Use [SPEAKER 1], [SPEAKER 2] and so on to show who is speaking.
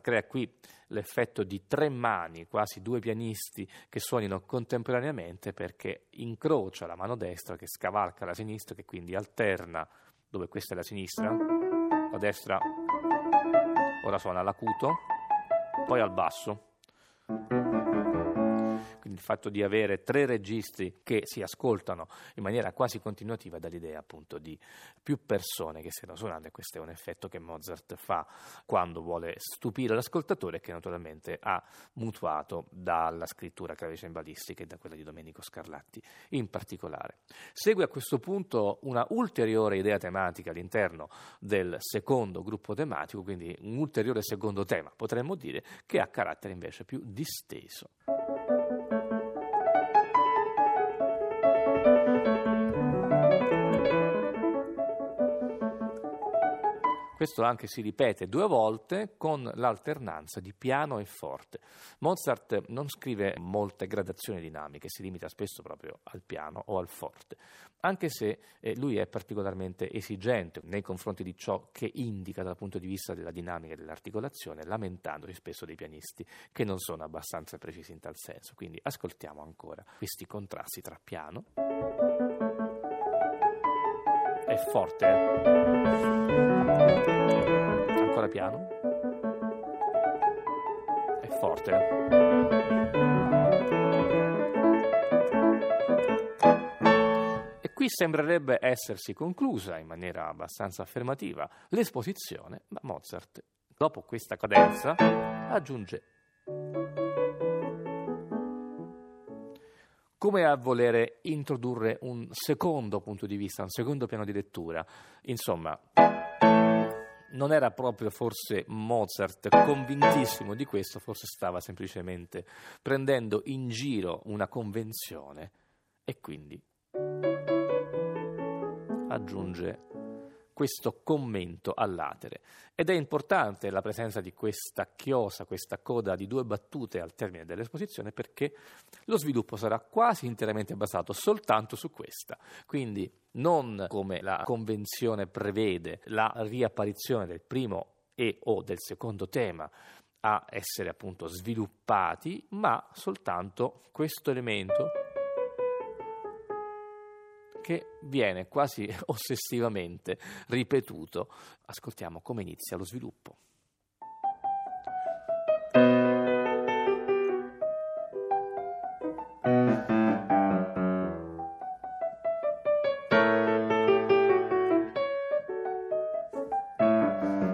[SPEAKER 1] Crea qui l'effetto di tre mani, quasi due pianisti che suonino contemporaneamente perché incrocia la mano destra che scavalca la sinistra, che quindi alterna dove questa è la sinistra, la destra ora suona all'acuto, poi al basso il fatto di avere tre registi che si ascoltano in maniera quasi continuativa dà l'idea appunto di più persone che stiano suonando e questo è un effetto che Mozart fa quando vuole stupire l'ascoltatore che naturalmente ha mutuato dalla scrittura clavicembalistica e da quella di Domenico Scarlatti in particolare. Segue a questo punto una ulteriore idea tematica all'interno del secondo gruppo tematico, quindi un ulteriore secondo tema, potremmo dire, che ha carattere invece più disteso. Questo anche si ripete due volte con l'alternanza di piano e forte. Mozart non scrive molte gradazioni dinamiche, si limita spesso proprio al piano o al forte, anche se eh, lui è particolarmente esigente nei confronti di ciò che indica dal punto di vista della dinamica e dell'articolazione, lamentandosi spesso dei pianisti che non sono abbastanza precisi in tal senso. Quindi ascoltiamo ancora questi contrasti tra piano e forte. Ancora piano. E forte. E qui sembrerebbe essersi conclusa in maniera abbastanza affermativa l'esposizione, ma Mozart, dopo questa cadenza, aggiunge come a volere introdurre un secondo punto di vista, un secondo piano di lettura. Insomma, non era proprio forse Mozart convintissimo di questo, forse stava semplicemente prendendo in giro una convenzione e quindi aggiunge questo commento all'atere. Ed è importante la presenza di questa chiosa, questa coda di due battute al termine dell'esposizione perché lo sviluppo sarà quasi interamente basato soltanto su questa. Quindi non come la convenzione prevede la riapparizione del primo e o del secondo tema a essere appunto sviluppati, ma soltanto questo elemento che viene quasi ossessivamente ripetuto. Ascoltiamo come inizia lo sviluppo.